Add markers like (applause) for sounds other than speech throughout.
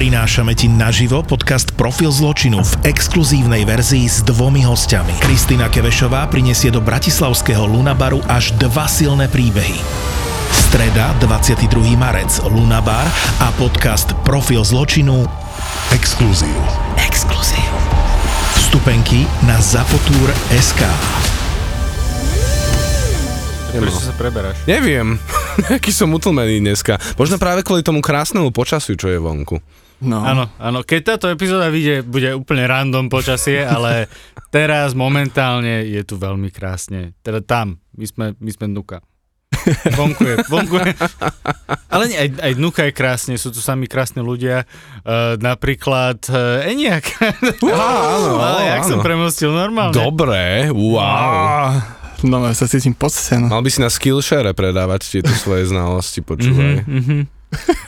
Prinášame ti naživo podcast Profil zločinu v exkluzívnej verzii s dvomi hostiami. Kristýna Kevešová prinesie do bratislavského Lunabaru až dva silné príbehy. Streda, 22. marec, Lunabar a podcast Profil zločinu Exkluzív. Exkluzív. Vstupenky na Zapotur.sk Prečo sa preberáš? Neviem, (laughs) aký som utlmený dneska. Možno práve kvôli tomu krásnemu počasiu, čo je vonku. No. Áno, áno. Keď táto epizóda vyjde, bude úplne random počasie, (laughs) ale teraz momentálne je tu veľmi krásne. Teda tam, my sme, my sme Nuka. Vonku je, vonku je. Ale nie, aj, aj Nuka je krásne, sú tu sami krásni ľudia. Uh, napríklad uh, Eniak. Á, áno, (laughs) Ale jak áno. som premostil normálne. Dobre, wow. No, ja sa cítim pod scénu. Mal by si na Skillshare predávať tieto svoje znalosti, počúvaj. Mhm.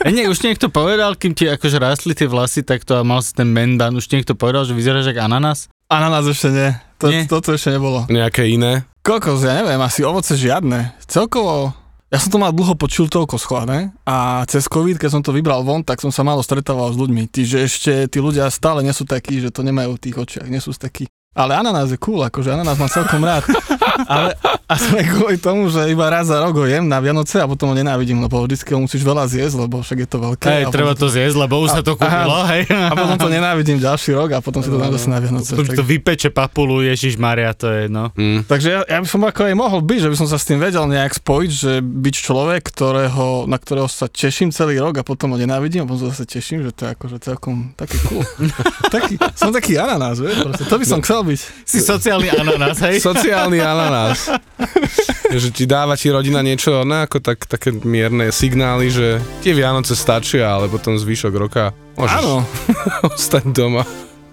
A (laughs) nie, už niekto povedal, kým ti akože rástli tie vlasy takto a mal si ten mendan, už niekto povedal, že vyzeráš ako ananás? Ananás ešte nie. To, Nie. Toto ešte nebolo. Nejaké iné? Kokos, ja neviem, asi ovoce žiadne. Celkovo, ja som to mal dlho pod čiltovkou schované a cez COVID, keď som to vybral von, tak som sa málo stretával s ľuďmi. Tí, že ešte tí ľudia stále nie sú takí, že to nemajú v tých očiach, nie sú takí. Ale ananás je cool, akože ananás mám celkom rád. (laughs) Ale aspoň kvôli tomu, že iba raz za rok ho jem na Vianoce a potom ho nenávidím, lebo vždycky ho musíš veľa zjesť, lebo však je to veľké. Hej, a treba to zjesť, lebo už sa to kúpilo, hej. A potom to nenávidím ďalší rok a potom si to dám zase na Vianoce. To, tak- to vypeče papulu, Ježiš Maria, to je, no. Mm. Takže ja, ja by som ako aj mohol byť, že by som sa s tým vedel nejak spojiť, že byť človek, ktorého, na ktorého sa teším celý rok a potom ho nenávidím a potom sa zase teším, že to je akože celkom taký cool. (laughs) taký, som taký ananás, vieš, to by som chcel byť. Si sociálny ananás, hej? Sociálny ananás. (laughs) že ti dáva ti rodina niečo, no, ako tak, také mierne signály, že tie Vianoce stačia, ale potom zvyšok roka môžeš Áno, (laughs) ostať doma.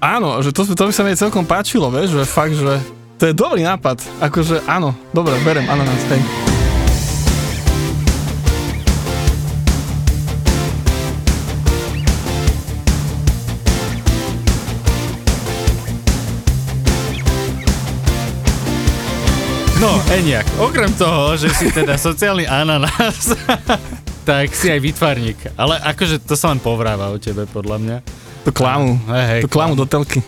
áno, že to, to by sa mi celkom páčilo, vieš, že fakt, že to je dobrý nápad. Akože áno, dobre, berem ananás, hej. No, Eniak, okrem toho, že si teda sociálny ananás, (laughs) tak si aj výtvarník. Ale akože to sa len povráva o tebe, podľa mňa. To klamu, Hej, hej, to klamu do telky.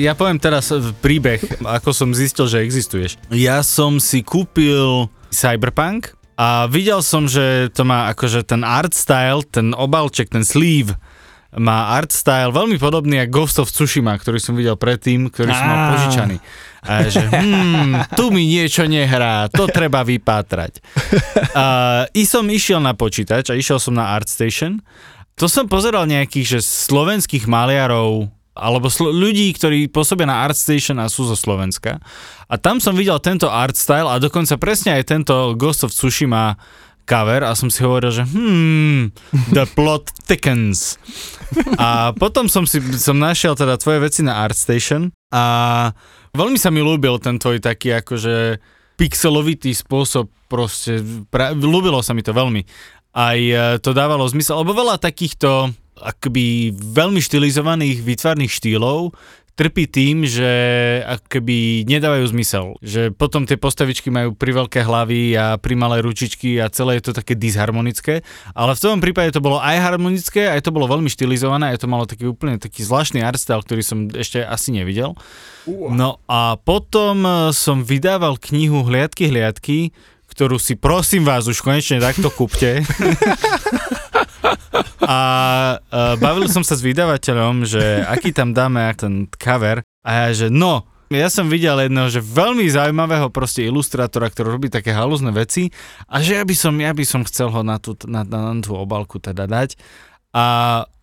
Ja poviem teraz príbeh, ako som zistil, že existuješ. Ja som si kúpil Cyberpunk a videl som, že to má akože ten art style, ten obalček, ten sleeve, má art style veľmi podobný ako Ghost of Tsushima, ktorý som videl predtým, ktorý som mal požičaný. A že hmm, tu mi niečo nehrá, to treba vypátrať. A, I som išiel na počítač a išiel som na ArtStation. To som pozeral nejakých, že slovenských maliarov alebo slo- ľudí, ktorí pôsobia na ArtStation a sú zo Slovenska. A tam som videl tento art style a dokonca presne aj tento Ghost of Tsushima cover a som si hovoril, že hmm, the plot thickens. A potom som si som našiel teda tvoje veci na ArtStation a veľmi sa mi ľúbil ten tvoj taký akože pixelovitý spôsob proste, pra, ľúbilo sa mi to veľmi. Aj e, to dávalo zmysel, lebo veľa takýchto akoby veľmi štilizovaných výtvarných štýlov trpí tým, že akoby nedávajú zmysel. Že potom tie postavičky majú priveľké hlavy a primalé ručičky a celé je to také disharmonické. Ale v tom prípade to bolo aj harmonické, aj to bolo veľmi štilizované, aj to malo taký úplne taký zvláštny artstyle, ktorý som ešte asi nevidel. No a potom e, som vydával knihu Hliadky, hliadky, ktorú si prosím vás už konečne takto kúpte. (laughs) A uh, bavil som sa s vydavateľom, že aký tam dáme ten cover a ja, že no, ja som videl jedného, že veľmi zaujímavého proste ilustrátora, ktorý robí také halúzne veci a že ja by som, ja by som chcel ho na tú, na, na, na tú obalku teda dať. A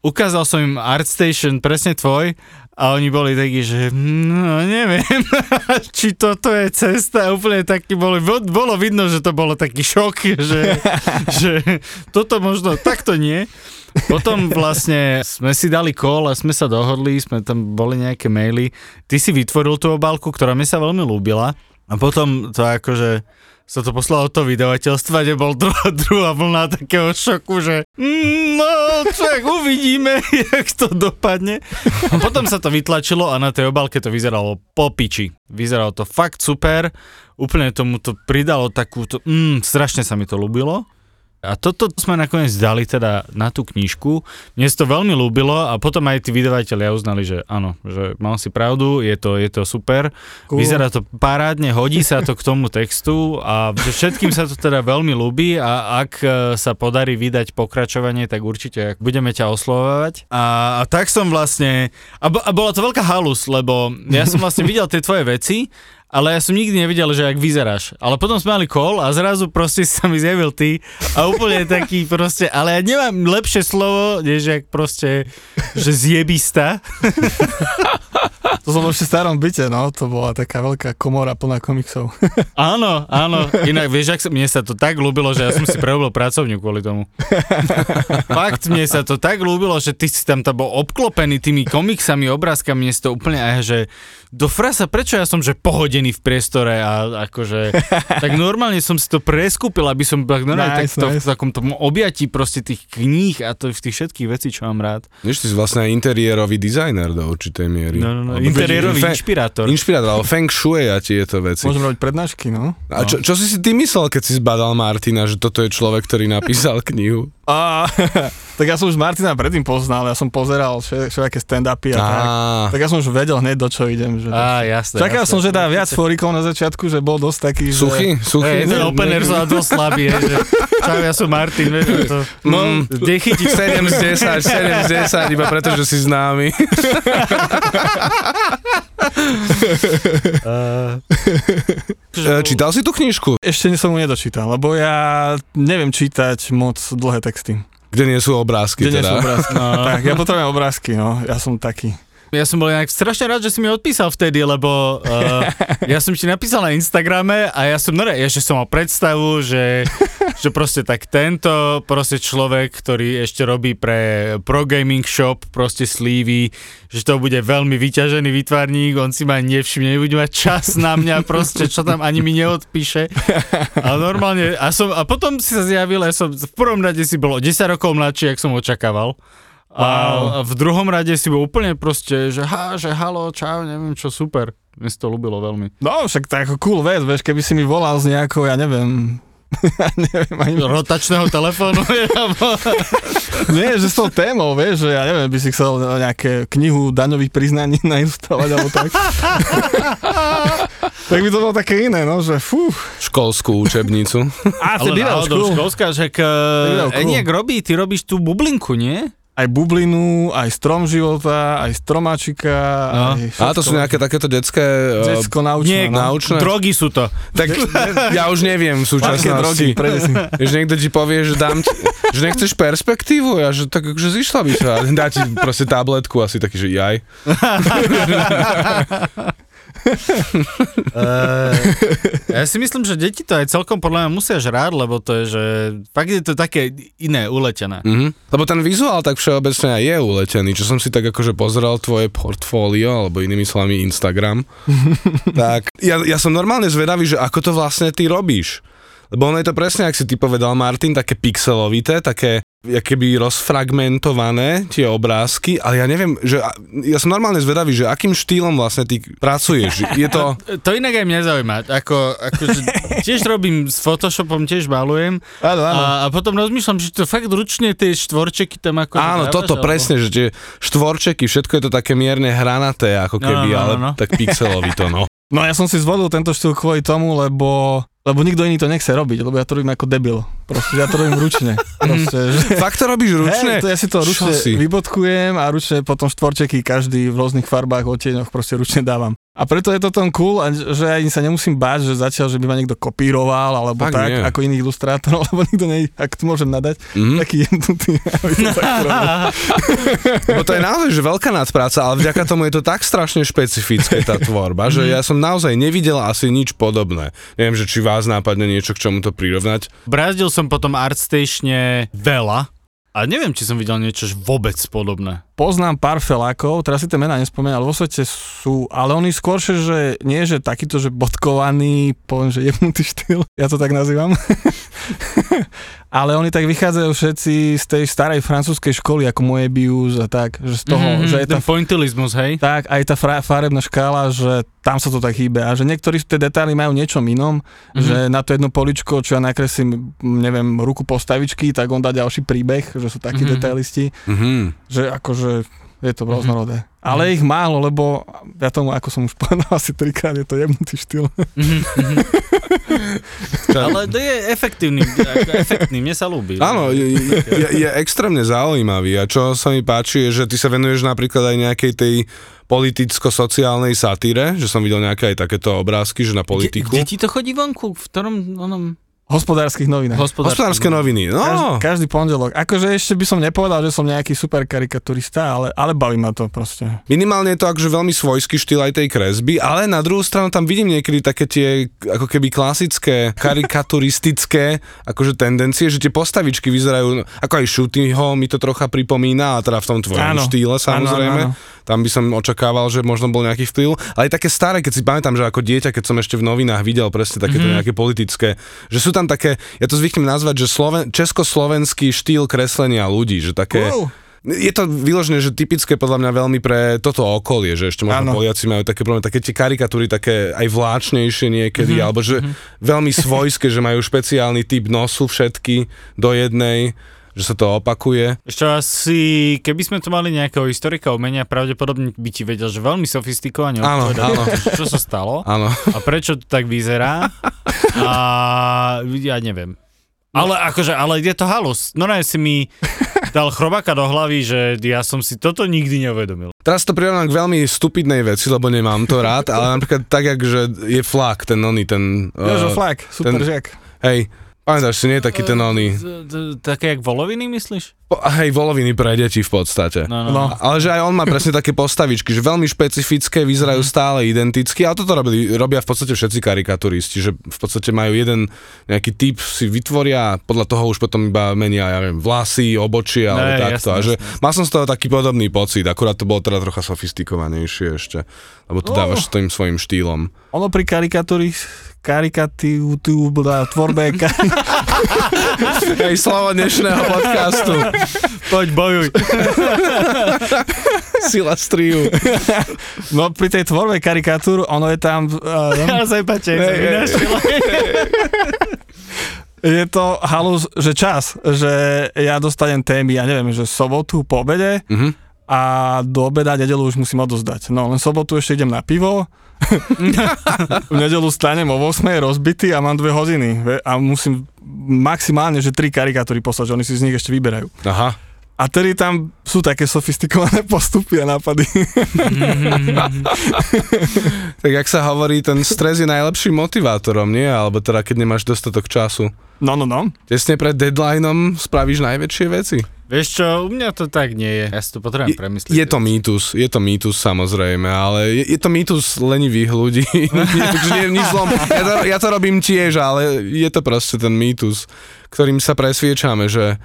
ukázal som im ArtStation presne tvoj a oni boli takí, že no neviem, (laughs) či toto je cesta. Úplne taký boli, bo- bolo vidno, že to bolo taký šok, že, (laughs) že toto možno takto nie. Potom vlastne sme si dali call a sme sa dohodli, sme tam boli nejaké maily. Ty si vytvoril tú obálku, ktorá mi sa veľmi ľúbila. A potom to akože sa to poslalo to vydavateľstva, kde bol druhá, (laughs) druhá vlna takého šoku, že mm, no, čak uvidíme, (laughs) jak to dopadne. A potom sa to vytlačilo a na tej obálke to vyzeralo po piči. Vyzeralo to fakt super, úplne tomu to pridalo takúto, mm, strašne sa mi to ľúbilo. A toto sme nakoniec dali teda na tú knižku. Mne to veľmi ľúbilo a potom aj tí vydavatelia uznali, že áno, že mal si pravdu, je to, je to super. Cool. Vyzerá to parádne, hodí sa to k tomu textu a všetkým sa to teda veľmi ľúbi a ak e, sa podarí vydať pokračovanie, tak určite budeme ťa oslovovať. A, a tak som vlastne, a, bo, a bola to veľká halus, lebo ja som vlastne videl tie tvoje veci ale ja som nikdy nevidel, že ak vyzeráš. Ale potom sme mali call a zrazu proste (laughs) sa mi zjavil ty a úplne taký proste, ale ja nemám lepšie slovo, než jak proste, že zjebista. (laughs) To som ešte v starom byte, no, to bola taká veľká komora plná komiksov. (laughs) Áno, áno. Inak vieš, ak sa, mne sa to tak ľúbilo, že ja som si prerobil pracovňu kvôli tomu. Fakt, mne sa to tak ľúbilo, že ty si tam, tam bol obklopený tými komiksami, obrázkami, mne to úplne aj, že do frasa, prečo ja som, že pohodený v priestore a akože, (laughs) tak normálne som si to preskúpil, aby som bol normálne Nice, tak, to, nice. v takom tom objatí proste tých kníh a to v tých všetkých vecí, čo mám rád. Vieš, ty si vlastne aj interiérový dizajner do určitej miery. No, no, no, Alebo interiérový fe- inšpirátor. Inšpirátor, alebo feng shui a tieto veci. Môžeme robiť prednášky, no. A čo, čo si si ty myslel, keď si zbadal Martina, že toto je človek, ktorý napísal (laughs) knihu? A, (laughs) tak ja som už Martina predtým poznal, ja som pozeral vše- všelijaké stand-upy a tak. Á, Tak ja som už vedel hneď, do čo idem. Že Á, jasné. Čakal jasné. som, že dá viac forikov na začiatku, že bol dosť taký, že... suchy, suchy. Hej, ten opener sa dosť slabý, je, že čau, ja som Martin, vieš, že to... No, Kde chytiť 7 z 10, 7 z 10, iba preto, že si známy. (laughs) E, Čítal si tú knižku, Ešte som mu nedočítal, lebo ja neviem čítať moc dlhé texty. Kde nie sú obrázky Kde nie sú teda. obrázky. tak, ja potrebujem obrázky, no. Ja som taký. Ja som bol inak strašne rád, že si mi odpísal vtedy, lebo uh, ja som ti napísal na Instagrame a ja som, no ja som mal predstavu, že, že proste tak tento proste človek, ktorý ešte robí pre Pro Gaming Shop proste slívy, že to bude veľmi vyťažený výtvarník, on si ma nevšimne, nebude mať čas na mňa proste, čo tam ani mi neodpíše. A normálne, a, som, a potom si sa zjavil, ja som v prvom rade si bol o 10 rokov mladší, jak som očakával. A v druhom rade si bol úplne proste, že ha, že halo, čau, neviem čo, super. Mne sa to ľúbilo veľmi. No, však to je ako cool vec, vieš, keby si mi volal z nejakou, ja neviem, (laughs) ja neviem ani... Rotačného telefónu. (laughs) Nie, že s tou témou, vieš, že ja neviem, by si chcel nejaké knihu daňových priznaní (laughs) nainstalovať alebo tak. tak by to bolo také iné, no, že fú. Školskú učebnicu. A ty býval školská, že k... Cool. Eniak robí, ty robíš tú bublinku, nie? Aj bublinu, aj strom života, aj stromačika, No. aj A to sú nejaké takéto detské... e, Detsko naučné. Nie, no. naučné. drogy sú to. Tak (laughs) ja už neviem v drogy, súčasnosti. (laughs) si. Že niekto ti povie, že dám ti, že nechceš perspektívu, ja že tak akože zišla by sa. Dá ti proste tabletku asi taký, že jaj. (laughs) Uh, (laughs) ja si myslím, že deti to aj celkom podľa mňa musia žrať, lebo to je, že fakt je to také iné, uletené. Mhm. Lebo ten vizuál tak všeobecne aj je uletený, čo som si tak akože pozeral tvoje portfólio, alebo inými slovami Instagram, (laughs) tak ja, ja som normálne zvedavý, že ako to vlastne ty robíš. Lebo ono je to presne, ak si ty povedal, Martin, také pixelovité, také keby rozfragmentované tie obrázky, ale ja neviem, že ja som normálne zvedavý, že akým štýlom vlastne ty pracuješ. Je to... (laughs) To inak aj mňa zaujíma. Ako, akože, tiež robím s Photoshopom, tiež malujem. Áno, áno. A, a potom rozmýšľam, že to fakt ručne tie štvorčeky tam ako... Áno, dávaš, toto alebo- presne, že tie štvorčeky, všetko je to také mierne hranaté, ako No, keby, no, no, ale no. tak pixelovito, no. (laughs) No ja som si zvolil tento štýl kvôli tomu, lebo, lebo nikto iný to nechce robiť, lebo ja to robím ako debil. Proste ja to robím ručne. (laughs) Proste, že... Fakt to robíš ručne? Hej, to ja si to ručne si? vybodkujem a ručne potom štvorčeky každý v rôznych farbách, odtieňoch proste ručne dávam. A preto je to tom cool, a že ani sa nemusím báť, že zatiaľ, že by ma niekto kopíroval, alebo Fakt tak, nie. ako iný ilustrátor, (laughs) lebo nikto nie, ak to môžem nadať, Mhm. taký jednotný. (laughs) to tak. Lebo to je naozaj že veľká nadpráca, ale vďaka tomu je to tak strašne špecifické tá tvorba, že ja som naozaj nevidel asi nič podobné. Neviem, že či vás nápadne niečo, k čomu to prirovnať. Brazdil som potom ArtStatione veľa a neviem, či som videl niečo vôbec podobné. Poznám pár felákov, teraz si tie mená nespomínam, ale vo svete sú, ale oni skôršie, že nie, že takýto, že bodkovaný, poviem, že jebnutý štýl, ja to tak nazývam, (laughs) (laughs) Ale oni tak vychádzajú všetci z tej starej francúzskej školy, ako Moebius a tak, že z toho, Mhm, že je tá ten pointilizmus, hej? tak, aj tá fra- farebná škála, že tam sa to tak hýbe a že niektorí tie detaily majú niečom inom, Mhm. že na to jedno poličko, čo ja nakreslím, neviem, ruku postavičky, tak on dá ďalší príbeh, že sú takí Mhm. detailisti, Mhm. že akože je to Mhm. rôznorodé. Ale ich málo, lebo ja tomu, ako som už (laughs) povedal, asi trikrát je to jemnutý štýl. Mhm, mhm. (laughs) Ale to je efektívny, efektný, mne sa ľúbi. Áno, je, je, je extrémne zaujímavý a čo sa mi páči je, že ty sa venuješ napríklad aj nejakej tej politicko-sociálnej satíre, že som videl nejaké aj takéto obrázky, že na politiku. Kde, kde ti to chodí vonku? V ktorom onom Hospodárskych novinách. Hospodárske noviny, no. Každý, každý pondelok. Akože ešte by som nepovedal, že som nejaký super karikaturista, ale, ale baví ma to proste. Minimálne je to akože veľmi svojský štýl aj tej kresby, ale na druhú stranu tam vidím niekedy také tie ako keby klasické (laughs) karikaturistické akože tendencie, že tie postavičky vyzerajú, ako aj Šutyho mi to trocha pripomína, a teda v tom tvojom Áno. štýle samozrejme. Áno, áno, Tam by som očakával, že možno bol nejaký vplyv. Ale aj také staré, keď si pamätám, že ako dieťa, keď som ešte v novinách videl presne takéto Mhm. nejaké politické, že sú tam také, ja to zvyknem nazvať, že Sloven, československý štýl kreslenia ľudí, že také... Wow. Je to vyložené, že typické podľa mňa veľmi pre toto okolie, že ešte možno. Poliaci majú také problémy, také tie karikatúry také aj vláčnejšie niekedy, Mhm, alebo že veľmi svojské, že majú špeciálny typ nosu všetky do jednej, že sa to opakuje. Ešte asi, keby sme tu mali nejakého historika umenia, pravdepodobne by ti vedel, že veľmi sofistikovane Áno, áno. čo sa stalo Áno. a prečo to tak vyzerá. A ja neviem. Ale akože, ale je to halus. No si mi dal chrobáka do hlavy, že ja som si toto nikdy neuvedomil. Teraz to prirovnám k veľmi stupidnej veci, lebo nemám to rád, ale napríklad tak, jak, že je flak, ten oný, ten... Jožo eh, Flak, super ten- žiak. Hej, pamätáš si, nie je taký ten oný... Z- z- Také jak voloviny, myslíš? Hej, voloviny pre deti v podstate. No, no. No. Ale že aj on má presne také postavičky, že veľmi špecifické, vyzerajú stále identicky, ale toto robili, robia v podstate všetci karikaturisti, že v podstate majú jeden nejaký typ si vytvoria a podľa toho už potom iba menia, ja neviem, vlasy, obočie alebo Ne, takto. jasné, a že jasné, mal som z toho taký podobný pocit, akurát to bolo teda trocha sofistikovanejšie ešte, lebo to No. dávaš tým svojim štýlom. Ono pri karikatúry, karikatúru, tvorbe, ka- (laughs) Hej, slovo dnešného podcastu. Poď, bojuj. (laughs) Sila striu. (laughs) no pri tej tvorbe karikatúr, ono je tam, uh, Ja sa hej, je to halus, že čas, že ja dostanem témy, ja neviem, že sobotu po obede Mhm. a do obeda nedelu už musím odozdať. No len sobotu ešte idem na pivo, v nedelu stanem o 8 rozbitý a mám dve hodiny a musím maximálne, že tri karikatúry poslať, že oni si z nich ešte vyberajú. Aha. A tedy tam sú také sofistikované (laughs) postupy a nápady. (laughs) Tak jak sa hovorí, ten stres je najlepším motivátorom, nie? Alebo teda, keď nemáš dostatok času. No, no, no. Tesne pred deadlineom spravíš najväčšie veci. Vieš čo, u mňa to tak nie je. Ja si to potrebujem premyslieť. Je to mýtus, je to mýtus samozrejme, ale je, je to mýtus lenivých ľudí. (laughs) Takže nie je nič zlom. Ja to, ja to robím tiež, ale je to proste ten mýtus, ktorým sa presviečame, že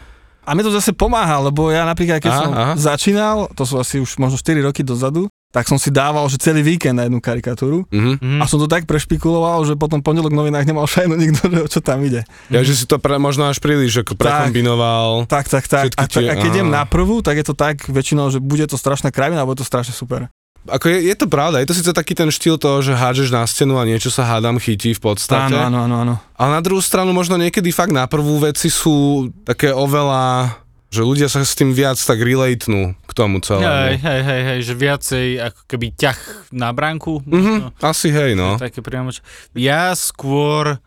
A mne to zase pomáha, lebo ja napríklad, keď Aha, som aha. začínal, to sú asi už možno 4 roky dozadu, tak som si dával, že celý víkend na jednu karikatúru mhm. Mhm. a som to tak prešpikuloval, že potom pondelok v novinách nemal šajnu nikto, že o čo tam ide. ja, že si to pre, možno až príliš ako prekombinoval. Tak, tak, tak. A, tak, tie- a keď idem aha. na prvú, tak je to tak väčšinou, že bude to strašná kravina, alebo je to strašne super. Ako je, je to pravda, je to síce taký ten štýl toho, že hádžeš na stenu a niečo sa hádam chytí v podstate. Áno, áno, áno, áno. Ale na druhú stranu možno niekedy fakt na prvú veci sú také oveľa, že ľudia sa s tým viac tak relatenú k tomu Hej, celému. hej, hej, hej, že viacej ako keby ťah na bránku. Mhm, možno. asi hej, no. Také priamo. Ja skôr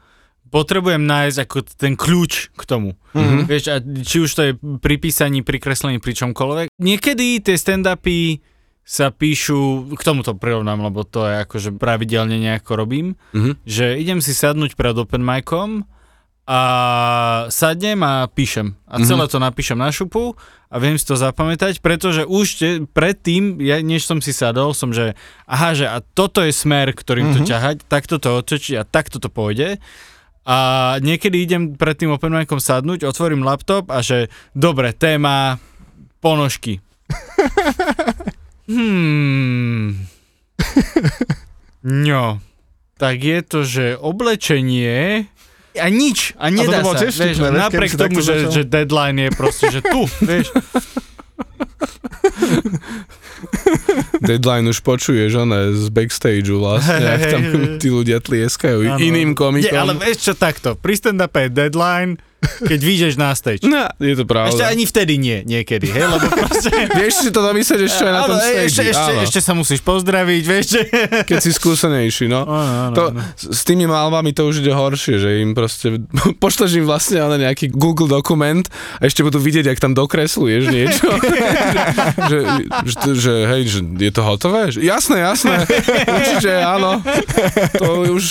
potrebujem nájsť ako ten kľúč k tomu. Mhm. Vieš, a či už to je pri písaní, pri kreslení, pri čomkoľvek. Niekedy tie stand-upy sa píšu, k tomuto prirovnám, lebo to je akože pravidelne nejako robím, Mhm. že idem si sadnúť pred open micom a sadnem a píšem. A Mhm. celé to napíšem na šupu a viem si to zapamätať, pretože už te, predtým, ja, než som si sadol, som, že aha, že a toto je smer, ktorým to Mhm. ťahať, takto to otočiť a takto to pôjde. A niekedy idem pred tým open micom sadnúť, otvorím laptop a že dobre, téma ponožky. (laughs) Hmm. (laughs) No, tak je to, že oblečenie A nič, a nedá to bolo sa, tiež vieš, vtipné, napriek tomu, že, začal. že deadline je proste, že tu, (laughs) vieš. (laughs) Deadline už počuješ, one z backstageu vlastne, ak tam tí ľudia tlieskajú Áno. iným Nie, komikom. ale vieš čo, takto, pri stand-upe je deadline, keď vyjdeš na stage. No, je to pravda. Ešte ani vtedy nie, niekedy, hej, lebo proste... (laughs) Vieš si to domyslieť ešte aj na tom stage. ešte, ešte, ešte sa musíš pozdraviť, vieš. Keď si skúsenejší, no. Áno, áno, To, áno. s s tými malbami to už ide horšie, že im proste, (laughs) pošleš im vlastne ale nejaký Google dokument a ešte budú vidieť, ak tam dokresluješ niečo. (laughs) že, že, že, že, hej, že je to hotové? Že, jasné, jasné, určite áno. To už,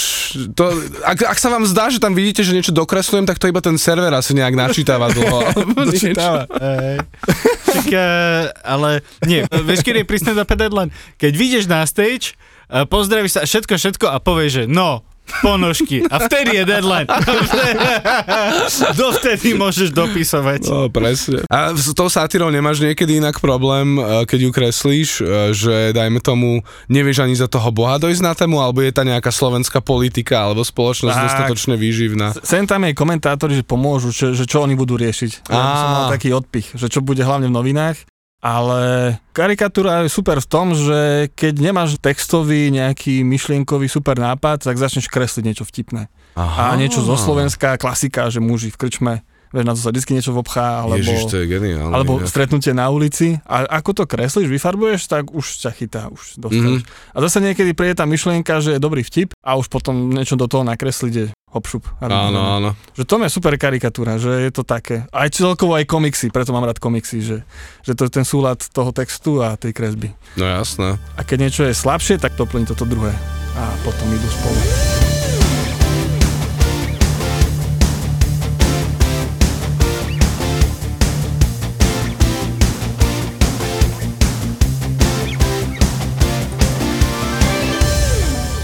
to, ak, ak sa vám zdá, že tam vidíte, že niečo dokreslujem, tak to iba ten server asi nejak načítava dlho. (laughs) Hej. Tak, eh, ale nie, vieš, kedy je stand-upe deadline? Keď vyjdeš na stage, eh, pozdravíš sa všetko, všetko a povieš, že no, ponožky. A vtedy je deadline. (laughs) Dovtedy môžeš dopisovať. No, presne. A s tou sátírou nemáš niekedy inak problém, e, keď ju kreslíš, e, že dajme tomu, nevieš ani za toho boha dojsť na tému, alebo je tá nejaká slovenská politika alebo spoločnosť Tak. dostatočne výživná. Sem tam je komentátori, že pomôžu, čo, že čo oni budú riešiť. Ja som mal taký odpich, že čo bude hlavne v novinách. Ale karikatúra je super v tom, že keď nemáš textový nejaký myšlienkový super nápad, tak začneš kresliť niečo vtipné. A niečo zo Slovenska, klasika, že muži v krčme, vieš, na to sa vždy niečo vobchá, alebo... Ježiš, to je geniálne. Alebo inak. stretnutie na ulici a ako to kreslíš, vyfarbuješ, tak už ťa chytá, už dostaneš. Mhm. A zase niekedy príde tá myšlienka, že je dobrý vtip a už potom niečo do toho nakresliť je hopšup. Áno, áno. Že to je super karikatúra, že je to také. Aj celkovo aj komiksy, preto mám rád komiksy, že, že to je ten súlad toho textu a tej kresby. No jasné. A keď niečo je slabšie, tak doplní toto druhé. A potom idú spolu.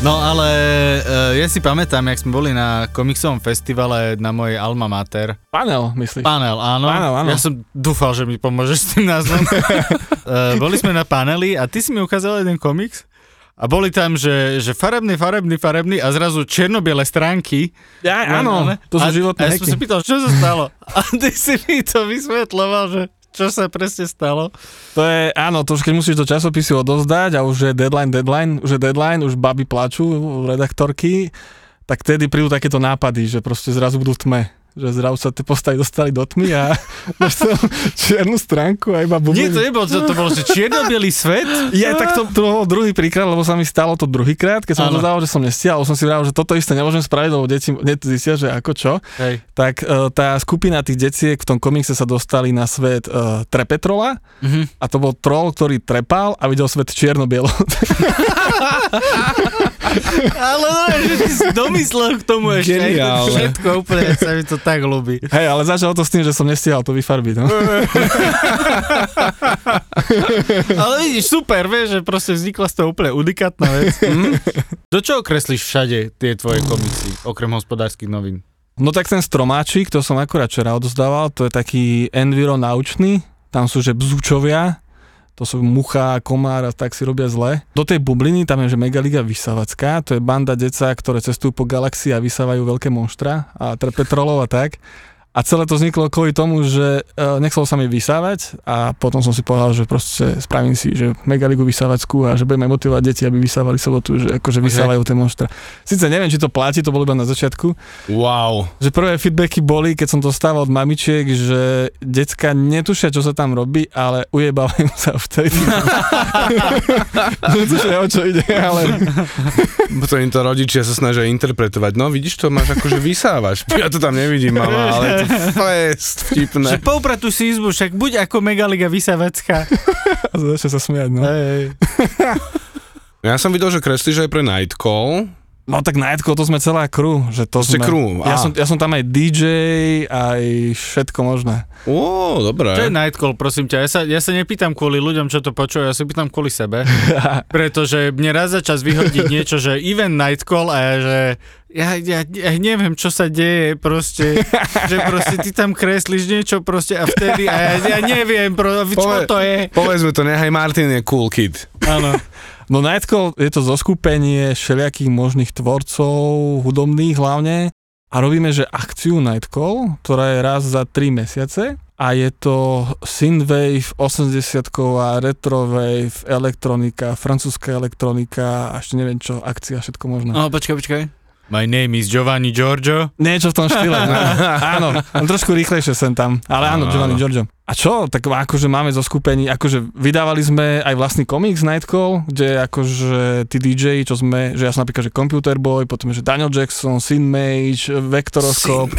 No ale uh, ja si pamätám, jak sme boli na komiksovom festivale na mojej Alma Mater. Panel, myslíš? Panel, áno. Áno, áno. Ja som dúfal, že mi pomôžeš s tým názvom. uh, (laughs) boli sme na paneli a ty si mi ukázal jeden komiks a boli tam, že, že farebný, farebný, farebný a zrazu čierno-biele stránky. Ja, áno, to sú životné a ja som sa pýtal, čo sa stalo? (laughs) A ty si mi to vysvetloval, že čo sa presne stalo. To je, áno, to už keď musíš do časopisu odovzdať a už je deadline, deadline, už je deadline, už baby plačú, redaktorky, tak tedy prídu takéto nápady, že proste zrazu budú v tme. Že zrazu sa tie postavy dostali do tmy a (laughs) tam čiernu stránku a iba Nie, bubliny. to nebolo, to, to bol, že čierno-bielý svet. Je, tak to, to bol druhý príklad, lebo sa mi stalo to druhýkrát, keď som to dával, že som nestial, som si vravil, že toto isté nemôžem spraviť, lebo deti zistia, že ako čo. Hej. Tak e, tá skupina tých deciek v tom komikse sa dostali na svet e, Trepetrola Mhm. a to bol troll, ktorý trepal a videl svet čierno-bielo. (laughs) Ale no, že si domyslel k tomu ešte. Geniálne. Všetko úplne, sa mi to tak ľúbi. Hej, ale začalo to s tým, že som nestihal to vyfarbiť. No. (laughs) Ale vidíš, super, vieš, že proste vznikla z toho úplne unikátna vec. Hm? Do čoho kreslíš všade tie tvoje komiksy, okrem hospodárskych novín? no tak ten stromáčik, to som akurát včera odozdával, to je taký enviro naučný, tam sú že bzučovia, to sú mucha, komár a tak si robia zle. Do tej bubliny tam je, že Megaliga vysávacká, to je banda deca, ktoré cestujú po galaxii a vysávajú veľké monštra a trepetrolov a tak. A celé to vzniklo kvôli tomu, že uh, nechcelo sa mi vysávať a potom som si povedal, že proste spravím si, že megaligu vysávačku a že budeme motivovať deti, aby vysávali sobotu, že akože vysávajú tie monštra. Sice neviem, či to platí, to bolo iba na začiatku, Wow. že prvé feedbacky boli, keď som to stával od mamičiek, že decka netušia, čo sa tam robí, ale ujebávajú sa vtedy. (laughs) Netušia, o čo ide, ale Potom im to rodičia sa snažia interpretovať. No vidíš, to máš akože vysávaš. Ja to tam nevidím, mama, ale je to Že vtipné. poupratuj si izbu, však buď ako Megaliga vysávacká. (laughs) a začne sa smiať, no. Hej. Ja som videl, že kreslíš aj pre Nightcall. No tak Nightcall, to sme celá crew, že to Ste sme... crew, á. Ja som, ja som tam aj DJ, aj všetko možné. Ó, To je dobré. Nightcall, prosím ťa. Ja sa, ja sa nepýtam kvôli ľuďom, čo to počujú, ja sa pýtam kvôli sebe. (laughs) Pretože mne raz za čas vyhodiť niečo, že event Nightcall a ja, že ja, ja, ja neviem, čo sa deje proste, (laughs) že proste ty tam kreslíš niečo proste a vtedy a ja, ja neviem, pro, čo Pove- to je. Povedzme to, nechaj Martin je cool kid. Áno. No Nightcall je to zoskupenie všelijakých možných tvorcov, hudobných hlavne. a robíme, že akciu Nightcall, ktorá je raz za 3 mesiace a je to synthwave, 80-ková, retrowave, elektronika, francúzska elektronika a ešte neviem čo, akcia, všetko možné. No, počkaj, počkaj. My name is Giovanni Giorgio. Niečo v tom štýle. No. (laughs) áno, trošku rýchlejšie sem tam. Ale áno, Áno, Giovanni. Giorgio. A čo, tak akože máme zo skupení, akože vydávali sme aj vlastný komiks Nightcall, kde akože tí DJ, čo sme, že ja som napríklad, že Computer Boy, potom že Daniel Jackson, Sin Mage, Vectoroscope,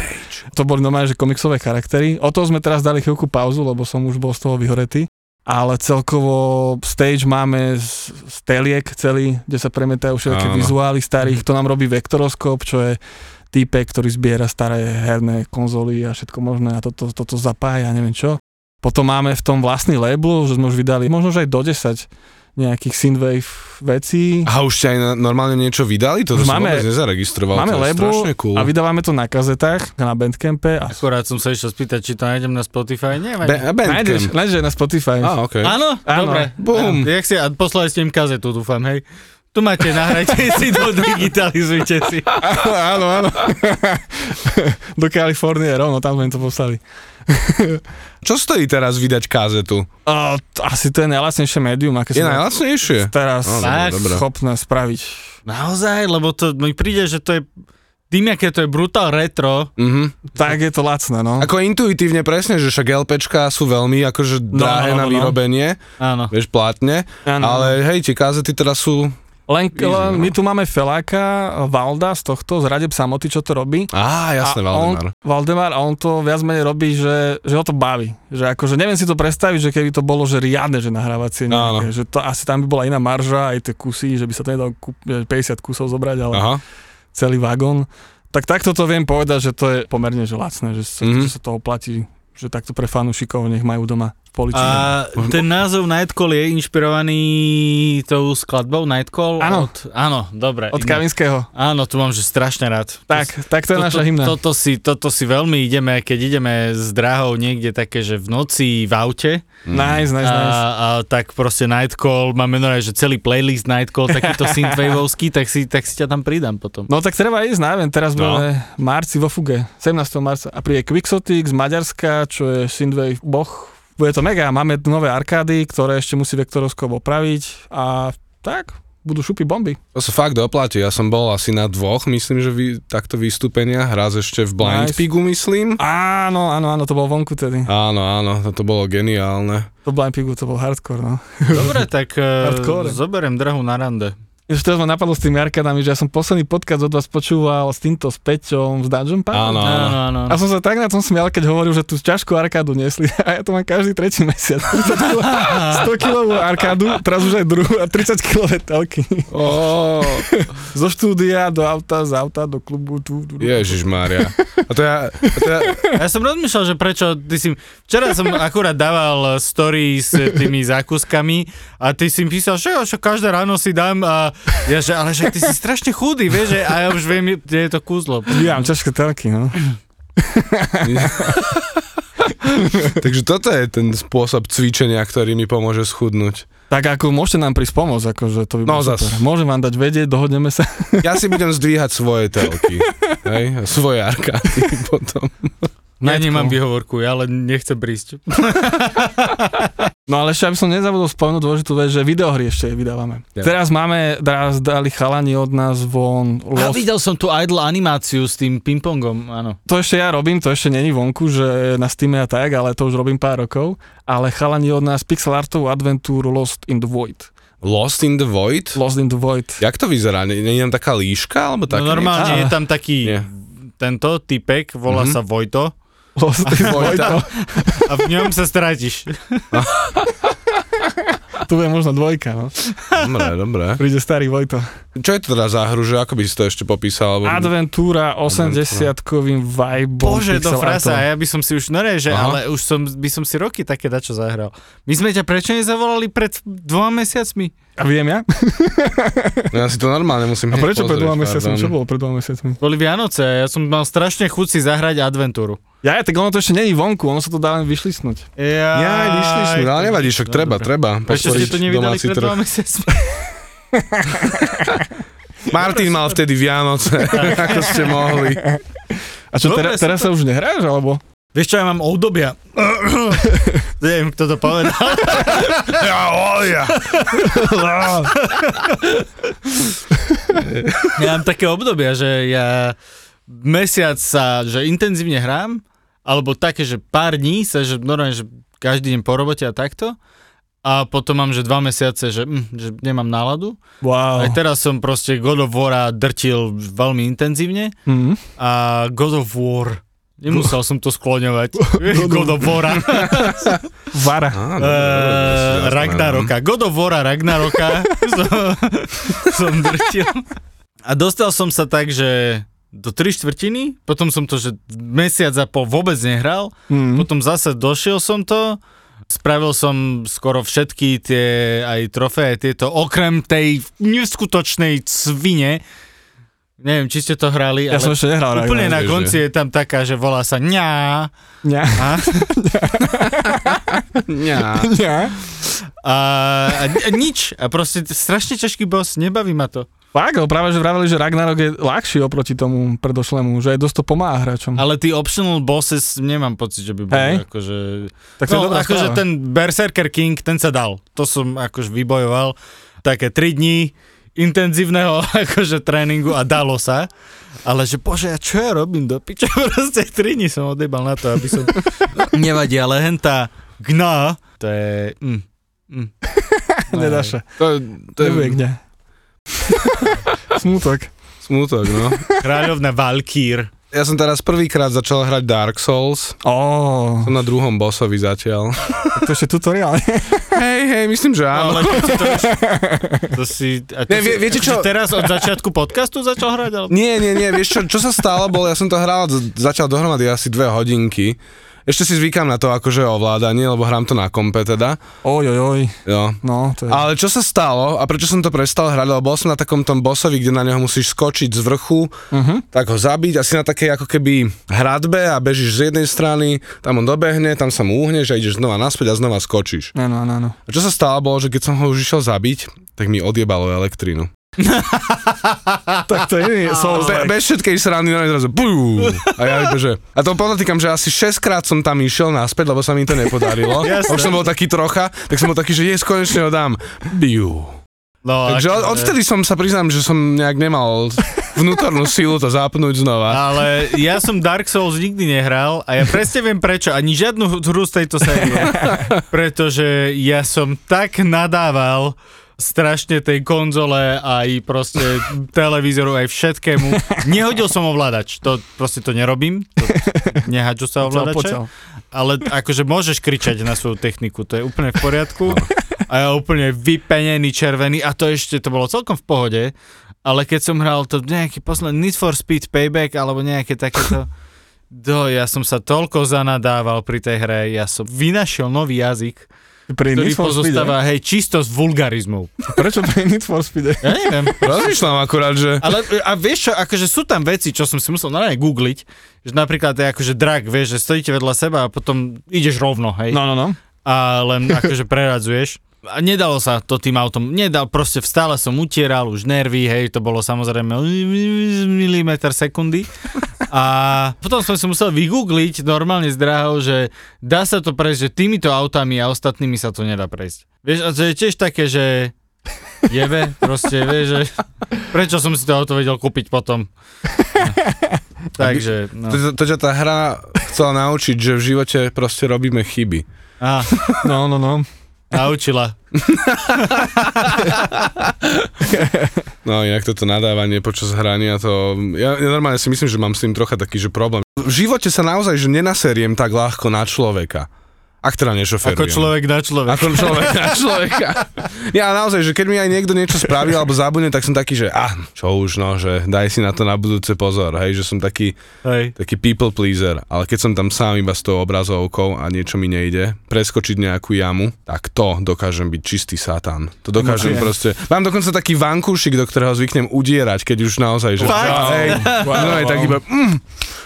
to boli normálne, že komiksové charaktery. O to sme teraz dali chvíľku pauzu, lebo som už bol z toho vyhoretý. Ale celkovo stage máme z, z teliek celý, kde sa premietajú všetky vizuály starých. To nám robí Vectoroscope, čo je týpek, ktorý zbiera staré herné konzoly a všetko možné a toto, toto zapája, neviem čo. Potom máme v tom vlastný label, že sme už vydali možno že aj do 10 nejakých synthwave vecí. A už ste aj normálne niečo vydali? To som máme- vôbec nezaregistroval. Máme to strašne cool. a vydávame to na kazetách, na Bandcampe a Akurát som sa išiel spýtať, či to nájdem na Spotify. Ba- a nájdeš, Bandcamp. nájdeš aj na Spotify. Á, okej. Áno, Áno. dobre. Bum. A Jak si, a poslali ste im kazetu, dúfam, hej. Tu máte, nahrajte si to, (laughs) digitalizujte si. áno, áno. (laughs) Do Kalifornie, rovno tam sme to poslali. (laughs) Čo stojí teraz vydať kazetu? T- asi to je najlacnejšie médium, aké Je sa najlacnejšie? teraz Tak, dobre, dobre. schopné spraviť. Naozaj, lebo to mi príde, že to je tým, aké to je brutál retro, Mhm. Tak je to lacné, no. Ako intuitívne presne, že však LPčka sú veľmi akože No, drahé no, na no, no. vyrobenie, áno. vieš, plátne, Áno. ale hej, tie kazety teraz sú... Len, Easy, len no. my tu máme Feláka, Valda z tohto, z Radeb Samoty, čo to robí. Á, jasné, a Valdemar. On, Valdemar, a on to viac menej robí, že, že ho to baví. Že akože neviem si to predstaviť, že keby to bolo, že riadne, že nahrávacie nejaké, že to asi tam by bola iná marža, aj tie kusy, že by sa to nedalo kúp, 50 kusov zobrať, ale Aha. celý vagón. Tak takto to viem povedať, že to je pomerne že lacné, že sa, Mhm. že sa to oplatí, že takto pre fanúšikov nech majú doma v poličine. A ten názov Nightcall je inšpirovaný tou skladbou Nightcall? Áno. Od, áno, dobre. Od Kavinského. Áno, tu mám, že strašne rád. Tak, tak to je naša hymna. Toto si, toto si veľmi ideme, keď ideme s drahou niekde také, že v noci v aute Nice, nice, a, nice. a tak proste Nightcall, máme normálne, že celý playlist Nightcall, takýto (laughs) synthwaveovský, tak si, tak si ťa tam pridám potom. No tak treba ísť, neviem, teraz No. máme marci vo Fuge, 17. marca a príde Quixotic z Maďarska, čo je Synthwave boh. Bude to mega, máme nové arkády, ktoré ešte musí Vektoroskop opraviť a tak, budú šupy bomby. To sa fakt oplatí, ja som bol asi na dvoch, myslím, že vy, takto vystúpenia, raz ešte v Blind Nice. Pigu, myslím. Áno, áno, áno, to bolo vonku tedy. Áno, áno, toto bolo geniálne. To Blind Pigu, to bol hardcore, no. Dobre, tak uh, Hardcore. zoberiem drahu na rande. Už teraz ma napadlo s tými arkádami, že ja som posledný podcast od vás počúval s týmto s Peťom z Dungeon Park. Áno, áno. Áno. A som sa tak na tom smial, keď hovoril, že tú ťažkú arkádu nesli. (laughs) A ja to mám každý tretí mesiac. 30 kilo, 100 kilovú arkádu, teraz už aj druhú a 30 kilové telky. Oh, (laughs) Zo štúdia do auta, z auta do klubu. Tu, tu, tu. Ježiš Mária. A to ja, a to ja, Ja som rozmýšľal, že prečo ty si... Včera som akurát dával story s tými zákuskami a ty si mi písal, že jo, že každé ráno si dám a ja, že ale že ty si strašne chudý, vieš, že, a ja už viem, kde je to kúzlo. Ja mám ťažké telky, no. (laughs) takže toto je ten spôsob cvičenia, ktorý mi pomôže schudnúť. Tak ako môžete nám prísť pomôcť, akože to by No, zas. super. Môžem vám dať vedieť, dohodneme sa. (laughs) Ja si budem zdvíhať svoje telky. Hej? Svoje arkády potom. Ja nemám výhovorku, ja ale nechcem prísť. (laughs) No ale ešte, aby som nezabudol spomenúť dôležitú vec, že videohry ešte vydávame. Ja. Teraz máme, teraz dali chalani od nás von A Lost videl som tú idle animáciu s tým pingpongom, áno. To ešte ja robím, to ešte není vonku, že na Steam a tak, ale to už robím pár rokov. Ale chalani od nás pixel artovú adventúru Lost in the Void. Lost in the Void? Lost in the Void. Jak to vyzerá? Nie je tam taká líška? Alebo také No normálne niečo? je tam taký Nie. tento typek, volá Mhm. sa Vojto Lost in. Vojta. a v ňom sa stratíš. (laughs) Tu je možno dvojka, no. Dobre, dobre. Príde starý Vojto. Čo je to teda za hru, že ako by si to ešte popísal? Alebo... Adventúra 80-kovým vibeom. Bože, to pixel frasa, ja by som si už, no ne, že, Aha. ale už som, by som si roky také dačo zahral. My sme ťa prečo nezavolali pred dvoma mesiacmi? A viem ja? (laughs) No Ja si to normálne musím A prečo pred dvoma mesiacmi? pardon. Čo bolo pred dvoma mesiacmi? Boli Vianoce, ja som mal strašne chuť si zahrať adventúru. Ja, tak ono to ešte není vonku, ono sa to dá len vyšlisnúť. Ja, Ja aj vyšli sme, ale nevadí, však treba, treba. Prečo ste to nevydali domáci pred dvoma mesiacmi? (laughs) Martin mal vtedy Vianoce, (laughs) ako ste mohli. A čo, Dobre teraz, teraz sa už nehráš, alebo? Vieš čo, ja mám obdobia. (laughs) Neviem, kto to povedal. Ja, o, ja. Ja mám také obdobia, že ja mesiac sa, že intenzívne hrám, alebo také, že pár dní sa, že normálne, že každý deň po robote a takto. A potom mám, že dva mesiace, že, hm, že nemám náladu. Wow. Aj teraz som proste God of War drtil veľmi intenzívne. Mm. A God of War, nemusel som to skloňovať. (laughs) God of War. (laughs) Vara. Áno, Uh, Ragnaroka. God of War Ragnaroka (laughs) som, som drtil. A dostal som sa tak, že do tri štvrtiny, potom som to, že mesiac a pol vôbec nehral, Mm. potom zase došiel som to, spravil som skoro všetky tie aj trofeje, tieto, okrem tej neskutočnej svine, neviem, či ste to hrali, Ja ale som ešte nehral úplne na konci je tam taká, že volá sa ňá, Ňa. a, (laughs) Ňa. Ňa. a, a, a nič, a proste strašne ťažký boss, nebaví ma to. Fakt, práve že vraveli, že Ragnarok je ľahší oproti tomu predošlému, že aj dosť to pomáha hráčom. Ale tí optional bosses nemám pocit, že by boli Hej. akože... tak to No, akože ten Berserker King, ten sa dal. To som akože vybojoval. Také 3 dní intenzívneho (laughs) akože tréningu a dalo sa. Ale že bože, a čo ja robím do piča? (laughs) Proste 3 dní som odebal na to, aby som... (laughs) Nevadí, ale hentá gna, to je... Mm, mm. Nedá sa. To, to je kde. Smutok. smutok, no. Kráľovna Valkýr. Ja som teraz prvýkrát začal hrať Dark Souls. Ó, Som na druhom bossovi zatiaľ. to ešte tutoriál. Hej, hej, myslím, že áno. Ale keď si to, to si... A to Ne, si vie- viete čo? teraz od začiatku podcastu začal hrať? Alebo... Nie, nie, nie, vieš čo, čo sa stalo, bol, ja som to hral z- zatiaľ dohromady asi dve hodinky. Ešte si zvykam na to akože ovládanie, lebo hrám to na kompe teda. Oj, oj, oj. Jo. No, to je... Ale čo sa stalo a prečo som to prestal hrať, lebo bol som na takom tom bossovi, kde na neho musíš skočiť z vrchu, Uh-huh. tak ho zabiť, asi na takej ako keby hradbe a bežíš z jednej strany, tam on dobehne, tam sa mu uhneš a ideš znova naspäť a znova skočíš. Áno, áno, áno. A čo sa stalo bolo, že keď som ho už išiel zabiť, tak mi odjebalo elektrínu. (laughs) Tak to je Souls Be, bez všetkej srandy na zrazu bú, A ja iba, že... A to podotýkam, že asi 6 krát som tam išiel naspäť, lebo sa mi to nepodarilo. (laughs) Jasné. Už som bol taký trocha, tak som bol taký, že jes, konečne ho dám. Biu. No, Takže od, akože- odvtedy som sa priznám, že som nejak nemal vnútornú sílu to zapnúť znova. Ale ja som Dark Souls nikdy nehral a ja presne viem prečo, ani žiadnu hru z tejto série. (laughs) Pretože ja som tak nadával strašne tej konzole aj proste (laughs) televízoru aj všetkému. Nehodil som ovládač, to proste to nerobím. To, nehaďu sa ovládače. Ale akože môžeš kričať na svoju techniku, to je úplne v poriadku. A ja úplne vypenený, červený a to ešte, to bolo celkom v pohode. Ale keď som hral to nejaký posledný Need for Speed Payback alebo nejaké takéto... Do, ja som sa toľko zanadával pri tej hre, ja som vynašiel nový jazyk, Pri ktorý Need for Speed, pozostáva, hej, čisto z vulgarizmov. (laughs) Prečo pri Need for Speed? Ja neviem. Rozmýšľam akurát, že... Ale a vieš čo, akože sú tam veci, čo som si musel normálne googliť, že napríklad je akože drag, vieš, že stojíte vedľa seba a potom ideš rovno, hej. No, no, no. a len akože preradzuješ. A nedalo sa to tým autom, nedal, proste stále som utieral už nervy, hej, to bolo samozrejme milimeter sekundy. A potom som si musel vygoogliť normálne z drahou, že dá sa to prejsť, že týmito autami a ostatnými sa to nedá prejsť. Vieš, a to je tiež také, že jebe, proste, vieš, že prečo som si to auto vedel kúpiť potom. (laughs) Takže, no. To, to ťa tá hra chcela naučiť, že v živote proste robíme chyby. Á, No, no, no. Naučila. (laughs) No inak toto nadávanie počas hrania, to... Ja, ja normálne si myslím, že mám s tým trocha taký, že problém. V živote sa naozaj, že nenaseriem tak ľahko na človeka. Ak teda nešoferujem. Ako človek na človek. Ako človek na (laughs) človeka. Ja naozaj, že keď mi aj niekto niečo spravil alebo zabudne, tak som taký, že ah, čo už no, že daj si na to na budúce pozor, hej, že som taký, Hej. taký people pleaser, ale keď som tam sám iba s tou obrazovkou a niečo mi nejde, preskočiť nejakú jamu, tak to dokážem byť čistý satán. To dokážem No, proste. Mám dokonca taký vankúšik, do ktorého zvyknem udierať, keď už naozaj, že... Fakt? Hej, (laughs) no, aj tak iba... Mm,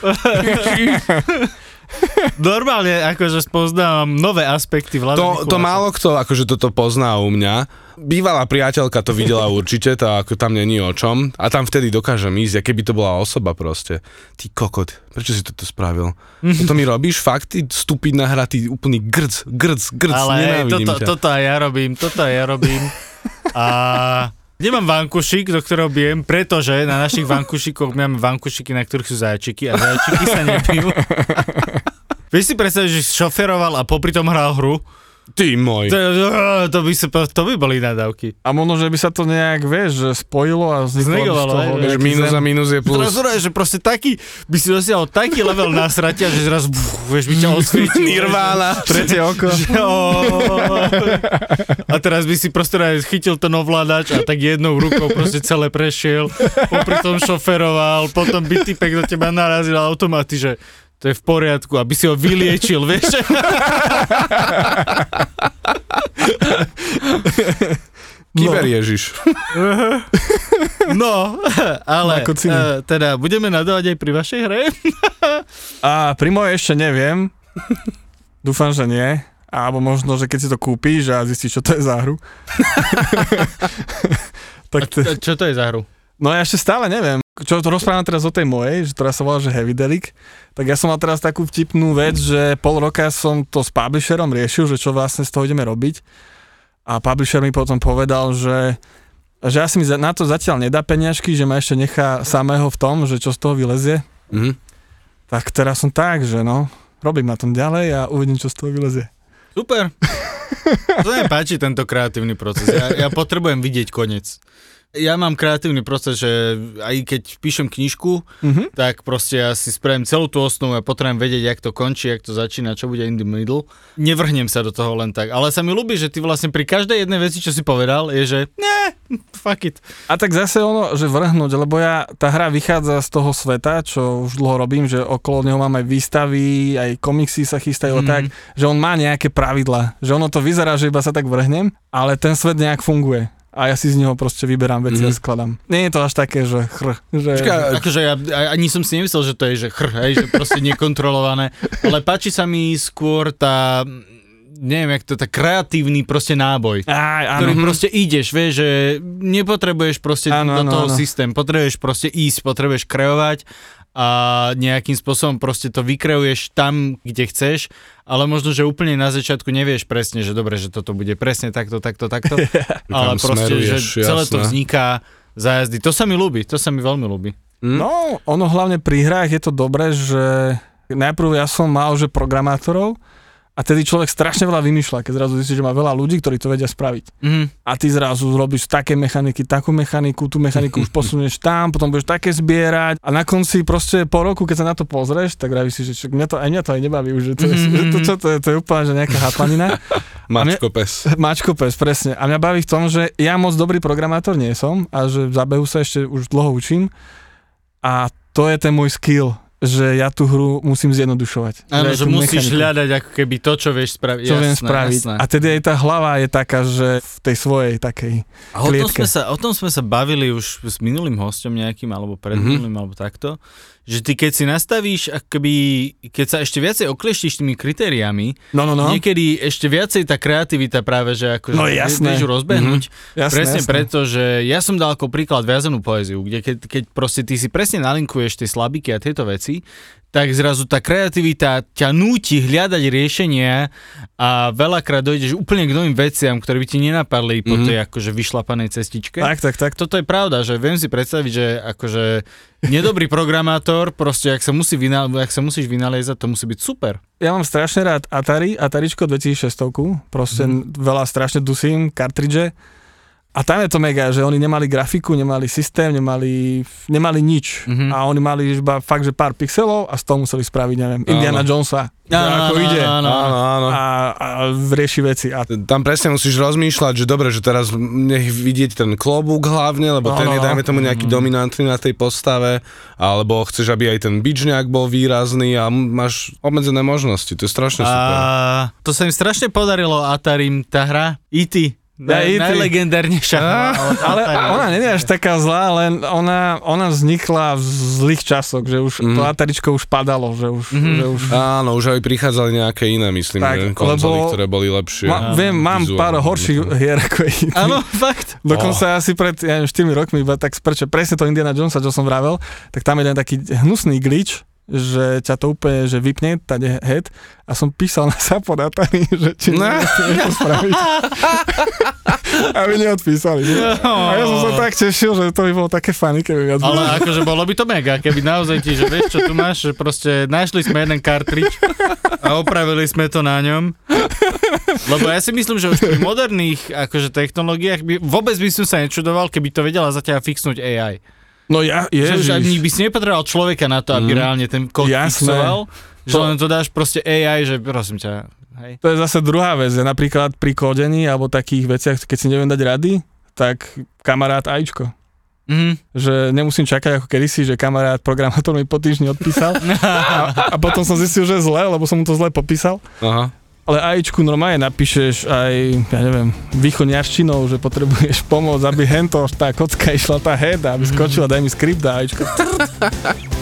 (laughs) (laughs) Normálne akože spoznávam nové aspekty Vlada To, to málo kto akože toto pozná u mňa. Bývalá priateľka to videla (laughs) určite, to ako tam není o čom. A tam vtedy dokážem ísť, aké by to bola osoba proste. Ty kokot, prečo si toto spravil? Toto mi robíš? Fakt, ty stupidná hra, ty úplný grc, grc, grc, Ale toto, ťa. toto aj ja robím, toto aj ja robím. (laughs) A nemám vankušik, do ktorého bijem, pretože na našich vankušikoch máme vankušiky, na ktorých sú zajčiky a zajčiky sa nepijú. (laughs) Vieš si predstaviť, že šoferoval a popri tom hral hru? Ty môj. To, to, by, sa, to by boli nadávky. A možno, že by sa to nejak, vieš, že spojilo a vzniklo z toho nejaký minus zem. a minus je plus. Teraz že proste taký, by si dosiahol taký level nasratia, že zrazu, buf, vieš, by ťa osvietil. (laughs) Nirvana. Tretie oko. (laughs) Že, ó, a teraz by si proste aj chytil ten ovládač a tak jednou rukou proste celé prešiel, popri tom šoferoval, potom by typek do teba narazil automaty, že to je v poriadku, aby si ho vyliečil, (laughs) vieš? (laughs) Kyber Ježiš. (laughs) No, ale uh, teda budeme nadávať aj pri vašej hre? A pri mojej ešte neviem. Dúfam, že nie. Alebo možno, že keď si to kúpíš a zistíš, čo to je za hru. tak A Čo to je za hru? no ja ešte stále neviem. Čo to rozprávam teraz o tej mojej, že ktorá sa volá, že Heavy Delic, tak ja som mal teraz takú vtipnú vec, že pol roka som to s publisherom riešil, že čo vlastne z toho ideme robiť. A publisher mi potom povedal, že že asi mi na to zatiaľ nedá peňažky, že ma ešte nechá samého v tom, že čo z toho vylezie. Mhm. Tak teraz som tak, že no, robím na tom ďalej a uvidím, čo z toho vylezie. Super. (laughs) To mi páči tento kreatívny proces. Ja, ja potrebujem vidieť koniec. Ja mám kreatívny proces, že aj keď píšem knižku, Mhm. tak proste ja si spravím celú tú osnovu a potrebujem vedieť, jak to končí, jak to začína, čo bude in the middle. Nevrhnem sa do toho len tak. Ale sa mi ľúbi, že ty vlastne pri každej jednej veci, čo si povedal, je, že ne, fuck it. A tak zase ono, že vrhnúť, lebo ja, tá hra vychádza z toho sveta, čo už dlho robím, že okolo neho mám aj výstavy, aj komiksy sa chystajú Mhm. mm. tak, že on má nejaké pravidla, že ono to vyzerá, že iba sa tak vrhnem, ale ten svet nejak funguje. A ja si z neho proste vyberám veci mm. a Mhm. skladám. Nie je to až také, že chr, že... Počkaj, Akože ja ani som si nemyslel, že to je, že chr, hej, že proste nekontrolované, ale páči sa mi skôr tá, neviem, jak to, tá kreatívny proste náboj. Aj, áno. ktorým proste ideš, vieš, že nepotrebuješ proste Áno, do áno, toho áno. systém, potrebuješ proste ísť, potrebuješ kreovať a nejakým spôsobom proste to vykreuješ tam, kde chceš, ale možno, že úplne na začiatku nevieš presne, že dobre, že toto bude presne takto, takto, takto, (laughs) ale proste, že celé to jasné. vzniká za jazdy. To sa mi ľúbi, to sa mi veľmi ľúbi. Hm? No, ono hlavne pri hrách je to dobré, že najprv ja som mal, že programátorov a tedy človek strašne veľa vymýšľa, keď zrazu zistí, že má veľa ľudí, ktorí to vedia spraviť. Mhm. a ty zrazu robíš také mechaniky, takú mechaniku, tú mechaniku už (laughs) posunieš tam, potom budeš také zbierať a na konci proste po roku, keď sa na to pozrieš, tak vravíš si, že čak, mňa to, aj mňa to aj nebaví už, že to, je, Mhm. že to, čo, to, je, to je úplne že nejaká hatlanina. (laughs) Mačko pes. (laughs) Mačko pes, presne. A mňa baví v tom, že ja moc dobrý programátor nie som a že v zábehu sa ešte už dlho učím a to je ten môj skill, že ja tú hru musím zjednodušovať. Áno, že tú musíš mechaniku hľadať ako keby to, čo vieš spraviť. čo jasné, viem spraviť. Jasné. A tedy aj tá hlava je taká, že v tej svojej takej A o tom, klietke. sme sa, o tom sme sa bavili už s minulým hostom nejakým, alebo pred Mhm. minulým, alebo takto, že ty keď si nastavíš, akoby, keď sa ešte viacej oklieštíš tými kritériami, No, no, no. niekedy ešte viacej tá kreativita práve, že akože No, jasné. vieš ju rozbehnúť, Jasné, presne jasné. preto, že ja som dal ako príklad viazanú poéziu, kde keď, keď proste ty si presne nalinkuješ tie slabiky a tieto veci, tak zrazu tá kreativita ťa núti hľadať riešenia a veľakrát dojdeš úplne k novým veciam, ktoré by ti nenapadli po Mhm. tej akože vyšlapanej cestičke. Tak, tak, tak. Toto je pravda, že viem si predstaviť, že akože nedobrý programátor, proste ak sa, musí vynal- ak sa musíš vynaliezať, to musí byť super. Ja mám strašne rád Atari, Ataričko 2600, proste mm. veľa strašne dusím, kartridže. A tam je to mega, že oni nemali grafiku, nemali systém, nemali, nemali nič. Mhm. A oni mali iba fakt, že pár pixelov a z toho museli spraviť, neviem, Indiana Jonesa. Že ako ide. áno, áno. Áno, áno. A, a rieši veci. A Tam presne musíš rozmýšľať, že dobre, že teraz nech vidieť ten klobúk hlavne, lebo No, ten je, dajme tomu, nejaký dominantný na tej postave, alebo chceš, aby aj ten bič nejak bol výrazný a máš obmedzené možnosti, to je strašne super. A to sa im strašne podarilo Atarim, tá hra E.T. Naj, E.T.. najlegendárnejšia. Ale ona nie je až taká zlá, len ona, ona vznikla v zlých časoch, že už Mhm. to Ataričko už padalo, že už, Mhm. že už Áno, už aj prichádzali nejaké iné, myslím, Tak, konzoly, lebo- ktoré boli lepšie. Ma, viem, mám Vizuálne. pár horších hier ako E.T. Áno, fakt. Dokonca asi pred ja neviem, 4 rokmi iba tak sprče, presne to Indiana Jonesa, čo som vravel, tak tam je jeden taký hnusný glitch, že ťa to úplne, že vypne, tady head a som písal na support Atari, (laughs) že či No. no. to spraviť. (laughs) a mi neodpísali. A ja som sa tak tešil, že to by bolo také funny, keby viac bolo. Ale akože bolo by to mega, keby naozaj ti, že vieš, čo tu máš, že proste našli sme jeden kartrič a opravili sme to na ňom. Lebo ja si myslím, že už pri moderných akože technológiách by, vôbec by som sa nečudoval, keby to vedela za teba fixnúť AI. No ja, Že už ani ježiš. by si nepotreboval človeka na to, aby Mm. reálne ten kód fixoval, že To- len to dáš proste AI, že prosím ťa, hej. To je zase druhá vec, že napríklad pri kódení alebo takých veciach, keď si neviem dať rady, tak kamarát AIčko. Mhm. že nemusím čakať ako kedysi, že kamarát programátor mi po týždni odpísal (laughs) a, a potom som zistil, že je zle, lebo som mu to zle popísal. Aha. Ale AIčku normálne napíšeš aj, ja neviem, východňarštinou, že potrebuješ pomôcť, aby hento, tá kocka išla tá head, aby skočila, daj mi skript a AIčko. (laughs)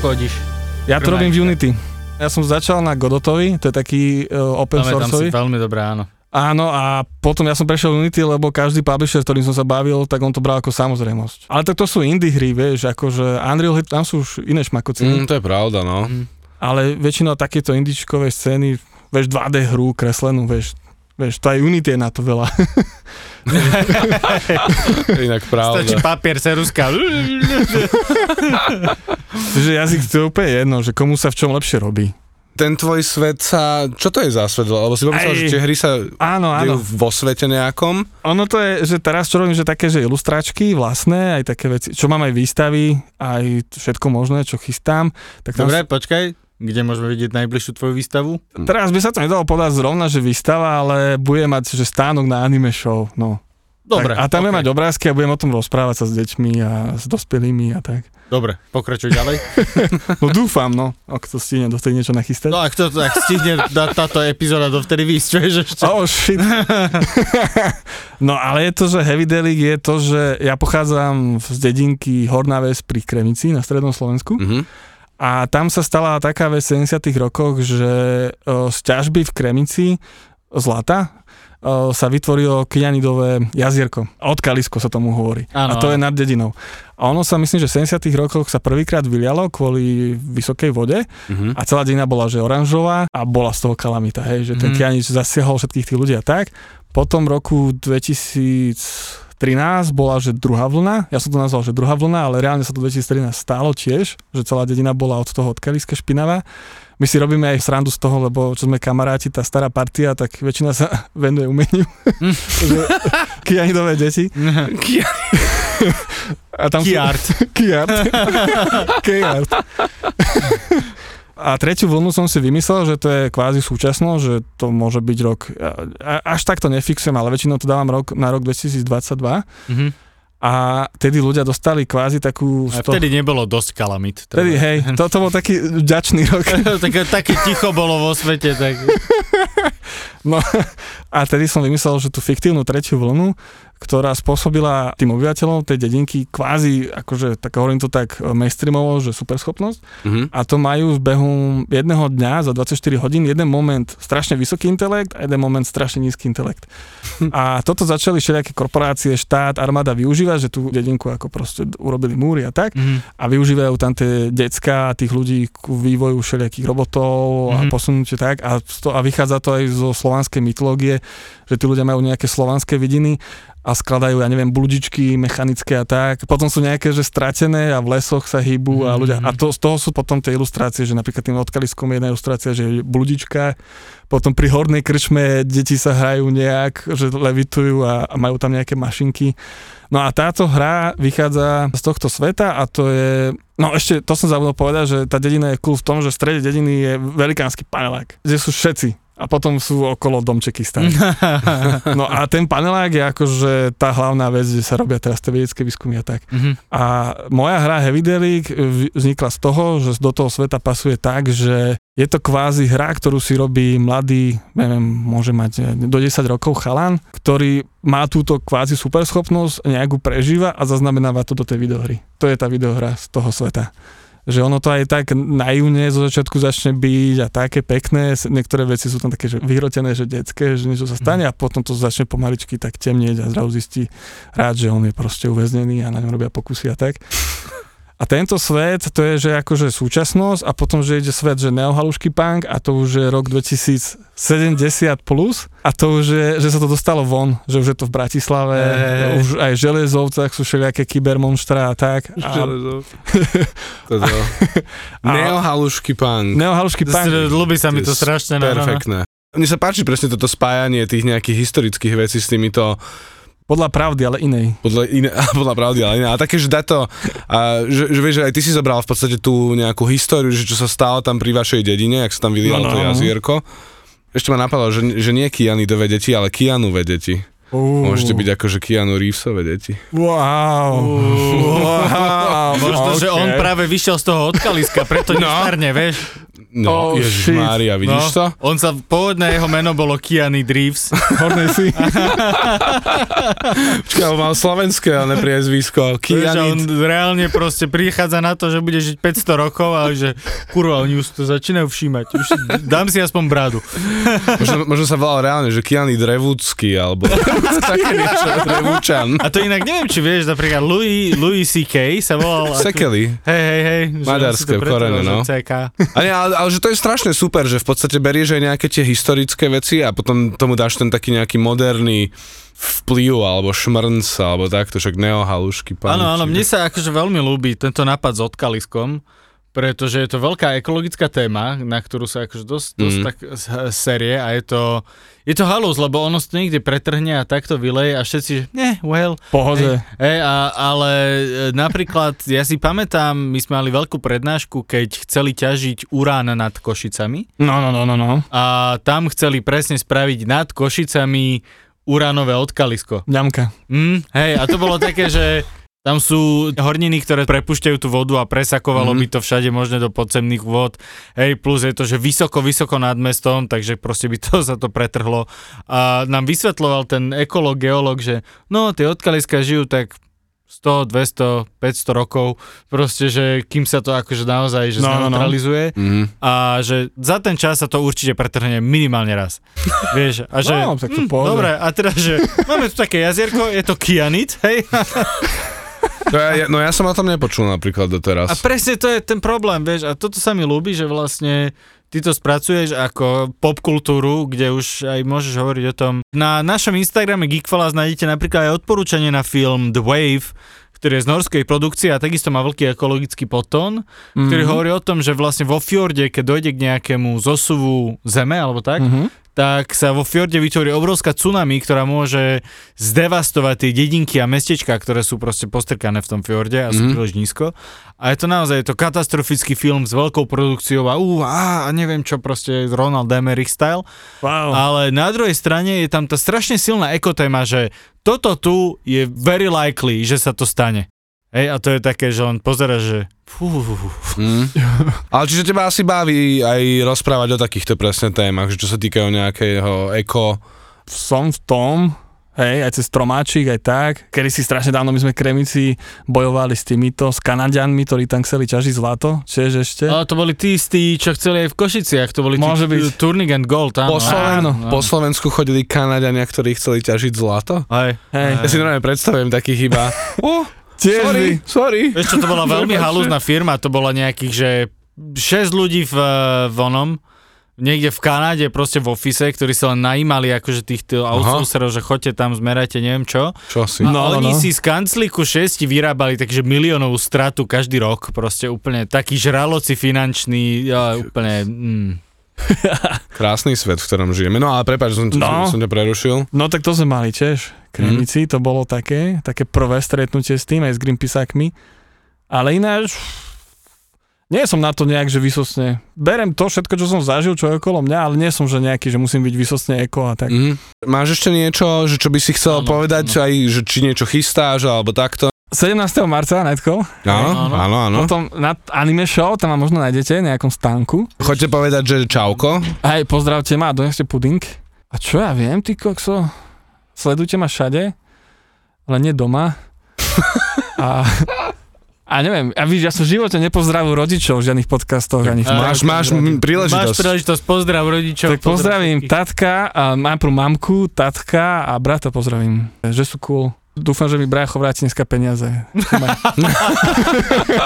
kodíš? Ja to robím v Unity. Ja som začal na Godotovi, to je taký uh, open Pamätám si sourceový. veľmi dobré, áno. Áno, a potom ja som prešiel Unity, lebo každý publisher, s ktorým som sa bavil, tak on to bral ako samozrejmosť. Ale tak to sú indie hry, vieš, akože Unreal, Hit, tam sú už iné šmakociny. Mm, to je pravda, no. ale väčšinou takéto indičkové scény, vieš, 2D hru kreslenú, vieš, vieš, to aj Unity je na to veľa. (laughs) (laughs) Inak Stačí pravda. papier, ceruska. (laughs) že jazyk to je úplne jedno, že komu sa v čom lepšie robí. Ten tvoj svet sa... Čo to je za svet? Lebo si pomyslel, Aj. že tie hry sa Áno, áno. vo svete nejakom. Ono to je, že teraz čo robím, že také, že ilustráčky vlastné, aj také veci, čo mám aj výstavy, aj všetko možné, čo chystám. Tak tam Dobre, počkaj. Kde môžeme vidieť najbližšiu tvoju výstavu? Teraz by sa to nedalo podať zrovna, že výstava, ale bude mať že stánok na anime show. No. Dobre. tak, a tam ok. okay. mať obrázky a budem o tom rozprávať sa s deťmi a s dospelými a tak. Dobre, pokračuj ďalej. (laughs) No dúfam, no, ak to stihne dovtedy niečo nachystať. No ak, to, ak stihne dať táto epizóda dovtedy výsť, vieš ešte. Oh shit. (laughs) no ale je to, že Heavy Delic je to, že ja pochádzam z dedinky Horná Ves pri Kremici na strednom Slovensku. Mhm. A tam sa stala taká vec v 70 rokoch, že z ťažby v Kremici zlata sa vytvorilo kianidové jazierko. Odkalisko sa tomu hovorí. Áno, a to je nad dedinou. A ono sa myslím, že v 70 rokoch sa prvýkrát vylialo kvôli vysokej vode Mhm. a celá dedina bola že oranžová a bola z toho kalamita, hej, že ten Mhm. kianič zasiahol všetkých tých ľudí a tak. Potom roku 2013 bola, že druhá vlna, ja som to nazval, že druhá vlna, ale reálne sa to 2013 stálo tiež, že celá dedina bola od toho odkaliska špinavá. My si robíme aj srandu z toho, lebo čo sme kamaráti, tá stará partia, tak väčšina sa (laughs) venuje umeniu. Mm. (laughs) kianidové deti. (laughs) A tam Kiart. Kiart. Kiart. A tretiu vlnu som si vymyslel, že to je kvázi súčasno, že to môže byť rok, až tak to nefixujem, ale väčšinou to dávam rok, na rok 2022 Mhm. a tedy ľudia dostali kvázi takú... A vtedy nebolo dosť kalamit. Vtedy, hej, to, to bol taký vďačný rok. (laughs) také, také ticho bolo vo svete, tak... No a tedy som vymyslel, že tú fiktívnu tretiu vlnu, ktorá spôsobila tým obyvateľom tej dedinky kvázi, akože tak hovorím to tak mainstreamovo, že superschopnosť. Mhm. A to majú v behu jedného dňa za 24 hodín jeden moment strašne vysoký intelekt a jeden moment strašne nízky intelekt. (laughs) A toto začali všelijaké korporácie, štát, armáda využívať, že tú dedinku ako proste urobili múry a tak Mhm. a využívajú tam tie decka a tých ľudí ku vývoju všelijakých robotov a Mhm. posunutie tak a, to, a vychádza to to aj zo slovanskej mytológie, že tí ľudia majú nejaké slovanské vidiny a skladajú, ja neviem, bludičky mechanické a tak. Potom sú nejaké, že stratené a v lesoch sa hýbu a ľudia. A to, z toho sú potom tie ilustrácie, že napríklad tým odkaliskom je jedna ilustrácia, že je bludička, potom pri hornej krčme deti sa hrajú nejak, že levitujú a, a majú tam nejaké mašinky. No a táto hra vychádza z tohto sveta a to je... No ešte, to som zabudol povedať, že tá dedina je cool v tom, že v strede dediny je velikánsky panelák, kde sú všetci a potom sú okolo domčeky staré. (laughs) No a ten panelák je akože tá hlavná vec, kde sa robia teraz tie vedecké výskumy a tak. Mhm. A moja hra Heavy Delic vznikla z toho, že do toho sveta pasuje tak, že je to kvázi hra, ktorú si robí mladý, neviem, môže mať do 10 rokov chalan, ktorý má túto kvázi superschopnosť, nejakú prežíva a zaznamenáva to do tej videohry. To je tá videohra z toho sveta že ono to aj tak naivne zo začiatku začne byť a také pekné, niektoré veci sú tam také, že vyhrotené, že detské, že niečo sa stane a potom to začne pomaličky tak temnieť a zrazu zistí rád, že on je proste uväznený a na ňom robia pokusy a tak. A tento svet, to je, že akože súčasnosť a potom, že ide svet, že neohalušky punk a to už je rok 2070 plus a to už je, že sa to dostalo von, že už je to v Bratislave, Hej. už aj v Železovcach sú všelijaké kybermonstra a tak. A Toto. (laughs) Neohalušky punk. neohalušky punk, Ľubí sa mi to strašne. no, no, no. Perfektné. Mne sa páči presne toto spájanie tých nejakých historických vecí s týmito podľa pravdy, ale inej. podľa, iné, (laughs) podľa pravdy, ale iné. A také, že dá to, a, že, že vieš, že aj ty si zobral v podstate tú nejakú históriu, že čo sa stalo tam pri vašej dedine, jak sa tam vylialo No, no, to no. jazierko. Ešte ma napadlo, že, že nie Kianidové deti, ale Kianové deti. Uh. Môžete byť akože Keanu Reevesové deti. Wow. wow. Možno, že on okay. práve vyšiel z toho odkaliska, preto No. nestarne, vieš. No, Oh, Ježiš shit. Mária, vidíš to? On sa, pôvodné jeho meno bolo Keanu Reeves. Hornej si. (laughs) Počkaj, on mal slovenské, ale priezvisko. A on reálne proste prichádza na to, že bude žiť 500 rokov, ale že kurva, oni už to začínajú všímať. Už dám si aspoň bradu. Možno, možno sa volal reálne, že Kianid Revúcky, alebo (laughs) také niečo, Revúčan. A to inak neviem, či vieš, napríklad Louis, Louis C.K. sa volal... Sekeli. Hej, hej, hej. Maďarské korene, no. CK. A nie, ale, ale že to je strašne super, že v podstate berieš aj nejaké tie historické veci a potom tomu dáš ten taký nejaký moderný vplyv alebo šmrnc alebo takto, však neohalušky. Áno, áno, mne sa akože veľmi ľúbi tento nápad s odkaliskom, pretože je to veľká ekologická téma, na ktorú sa akože dosť, dosť Mm. tak s- série a je to, je to halus, lebo ono to niekde pretrhne a takto vyleje a všetci, že ne, well, Pohode. Hej, a, ale e, napríklad, ja si pamätám, my sme mali veľkú prednášku, keď chceli ťažiť urán nad Košicami No, no, no, no, no. a tam chceli presne spraviť nad Košicami uránové odkalisko. Ňamka. Mm, hej, a to bolo také, že tam sú horniny, ktoré prepušťajú tú vodu a presakovalo Mhm. by to všade možné do podzemných vôd. Hej, plus je to, že vysoko, vysoko nad mestom, takže proste by to (laughs) sa to pretrhlo. A nám vysvetloval ten ekolog, geolog, že no, tie odkaliska žijú tak 100, 200, 500 rokov, proste, že kým sa to akože naozaj že No, no, no. Mhm. a že za ten čas sa to určite pretrhne minimálne raz. (laughs) Vieš, a že... No, tak to pohode. dobre, a teda, že máme tu také jazierko, je to kianit, hej? (laughs) Ja, ja, no ja som o tom nepočul napríklad doteraz. A presne to je ten problém, vieš, a toto sa mi ľúbi, že vlastne ty to spracuješ ako popkultúru, kde už aj môžeš hovoriť o tom. Na našom Instagrame Geekfalas nájdete napríklad aj odporúčanie na film The Wave, ktorý je z norskej produkcie a takisto má veľký ekologický potón, ktorý Mhm. hovorí o tom, že vlastne vo fjorde, keď dojde k nejakému zosuvu zeme alebo tak, Mhm. Tak sa vo fjorde vytvorí obrovská tsunami, ktorá môže zdevastovať tie dedinky a mestečka, ktoré sú proste postrkané v tom fjorde a sú Mhm. príliš nízko. A je to naozaj je to katastrofický film s veľkou produkciou a á, a neviem čo, proste Ronald Emmerich style. Wow. Ale na druhej strane je tam tá strašne silná ekotéma, že toto tu je very likely, že sa to stane. Hej, a to je také, že on pozera, že fú, Mm. (laughs) Ale čiže teba asi baví aj rozprávať o takýchto presne témach, že čo sa týkajú nejakého eko... Som v tom, hej, aj cez Tromáčik, aj tak. Kedy si strašne dávno my sme kremici bojovali s týmito, s Kanadianmi, ktorí tam chceli ťažiť zlato. Čiže ešte. ale to boli tí istí, čo chceli aj v Košiciach, to boli Môže tí byť. Turning and Gold, áno. Po, Sloven- áno. po Slovensku chodili Kanadiania, ktorí chceli ťažiť zlato? Hej. Hej. Ja si normálne predstavujem takých iba... (laughs) Oh, Tiež sorry, by. sorry. Vieš čo, to bola (laughs) veľmi halúzna firma, to bola nejakých, že 6 ľudí v, v onom, niekde v Kanáde, proste v ofise, ktorí sa len najímali akože týchto outsourcerov, že chodte tam, zmerajte neviem čo. Čo si? A No, oni no. si z kanclíku 6 vyrábali takže miliónovú stratu každý rok, proste úplne taký žraloci finančný, ja, úplne... Mm. (laughs) Krásny svet, v ktorom žijeme. No ale prepáč, som, no. Som, ťa prerušil. No tak to sme mali tiež. Kremici, to bolo také, také prvé stretnutie s tým, aj s Greenpeaceákmi. Ale ináč, nie som na to nejak, že vysosne. Berem to všetko, čo som zažil, čo je okolo mňa, ale nie som, že nejaký, že musím byť vysosne eko a tak. Mhm. Máš ešte niečo, že čo by si chcel Áno, povedať, áno. aj, že či niečo chystáš, alebo takto? 17. marca, Netko, Áno, áno. áno, potom na anime show, tam ma možno nájdete, nejakom stánku. Choďte povedať, že čauko. Hej, pozdravte ma a doneste puding. A čo ja viem, ty kokso? Sledujte ma všade, ale nie doma. a, a neviem, a víš, ja som v živote nepozdravil rodičov v žiadnych podcastoch, ani v Máš, máš m- Máš príležitosť. príležitosť, pozdrav rodičov. Tak pozdravím pozdrav tatka, a mám prú mamku, tatka a brata pozdravím, že sú cool. Dúfam, že mi brácho vráti dneska peniaze. (laughs)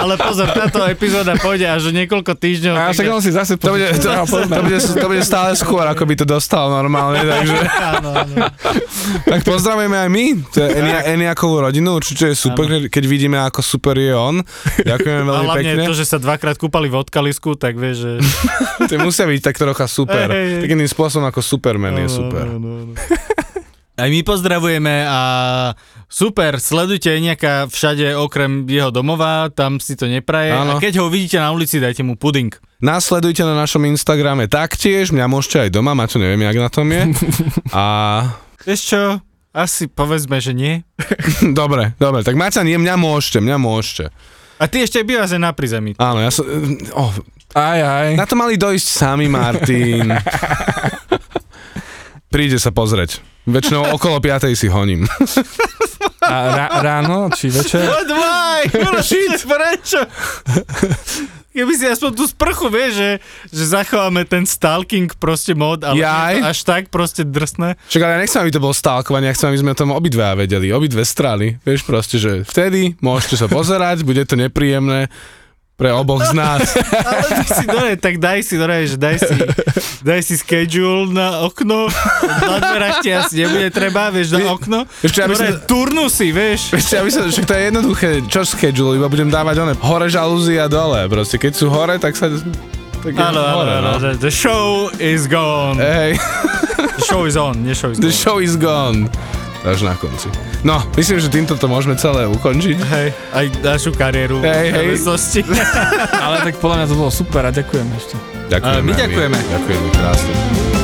Ale pozor, táto epizóda pôjde až niekoľko týždňov. A však on si zase To bude, to, to, bude, to bude stále skôr, ako by to dostal normálne, (laughs) takže Áno, áno. tak pozdravujeme aj my, to je Enia, (laughs) Eniakovú rodinu, určite je super, keď, keď vidíme, ako super je on. Ďakujeme A veľmi hlavne pekne. to, že sa dvakrát kúpali v odkalisku, tak vieš, že... To musia byť tak trocha super. Hej, hej. Takým spôsobom ako Superman je super. No, no, no. Aj my pozdravujeme a super, sledujte nejaká všade okrem jeho domova, tam si to nepraje. Áno. A keď ho uvidíte na ulici, dajte mu puding. Nasledujte na našom Instagrame taktiež, mňa môžete aj doma, Maťo neviem, jak na tom je. (laughs) A Vieš čo? Asi povedzme, že nie. (laughs) dobre, dobre, tak Maťa nie, mňa môžete, mňa môžete. A ty ešte bývaš aj na prízemí. Áno, ja som... Oh, Aj, aj. na to mali dojsť sami, Martin. (laughs) Príde sa pozrieť. Väčšinou (laughs) okolo 5 si honím. A rá, ráno, či večer. What why? (laughs) Shit. Prečo? Keby si aspoň tú sprchu, vieš, že, že zachováme ten stalking proste mod, ale Jaj. to až tak proste drsné. Však ale ja nechcem, aby to bolo stálkovanie, ja chcem, aby sme o tom obidva vedeli, obidve strany. Vieš proste, že vtedy môžete sa pozerať, bude to nepríjemné pre oboch z nás. (laughs) Ale ty si dole, tak daj si dole, že daj si, daj si schedule na okno, na dverách ti asi nebude treba, vieš, na okno. Ešte, aby som- turnusy, vieš. Ešte, aby sa, však to je jednoduché, čo schedule, iba budem dávať one, hore žalúzy a dole, proste, keď sú hore, tak sa... Tak Áno, áno, áno, no. the show is gone. Hej, The show is on, nie show is the gone. show is gone. Až na konci. No, myslím, že týmto to môžeme celé ukončiť. Hej, aj našu kariéru. Hej, hej. (laughs) Ale tak podľa mňa to bolo super a ďakujem ešte. Ďakujeme. A my ďakujeme. Ďakujeme, krásne.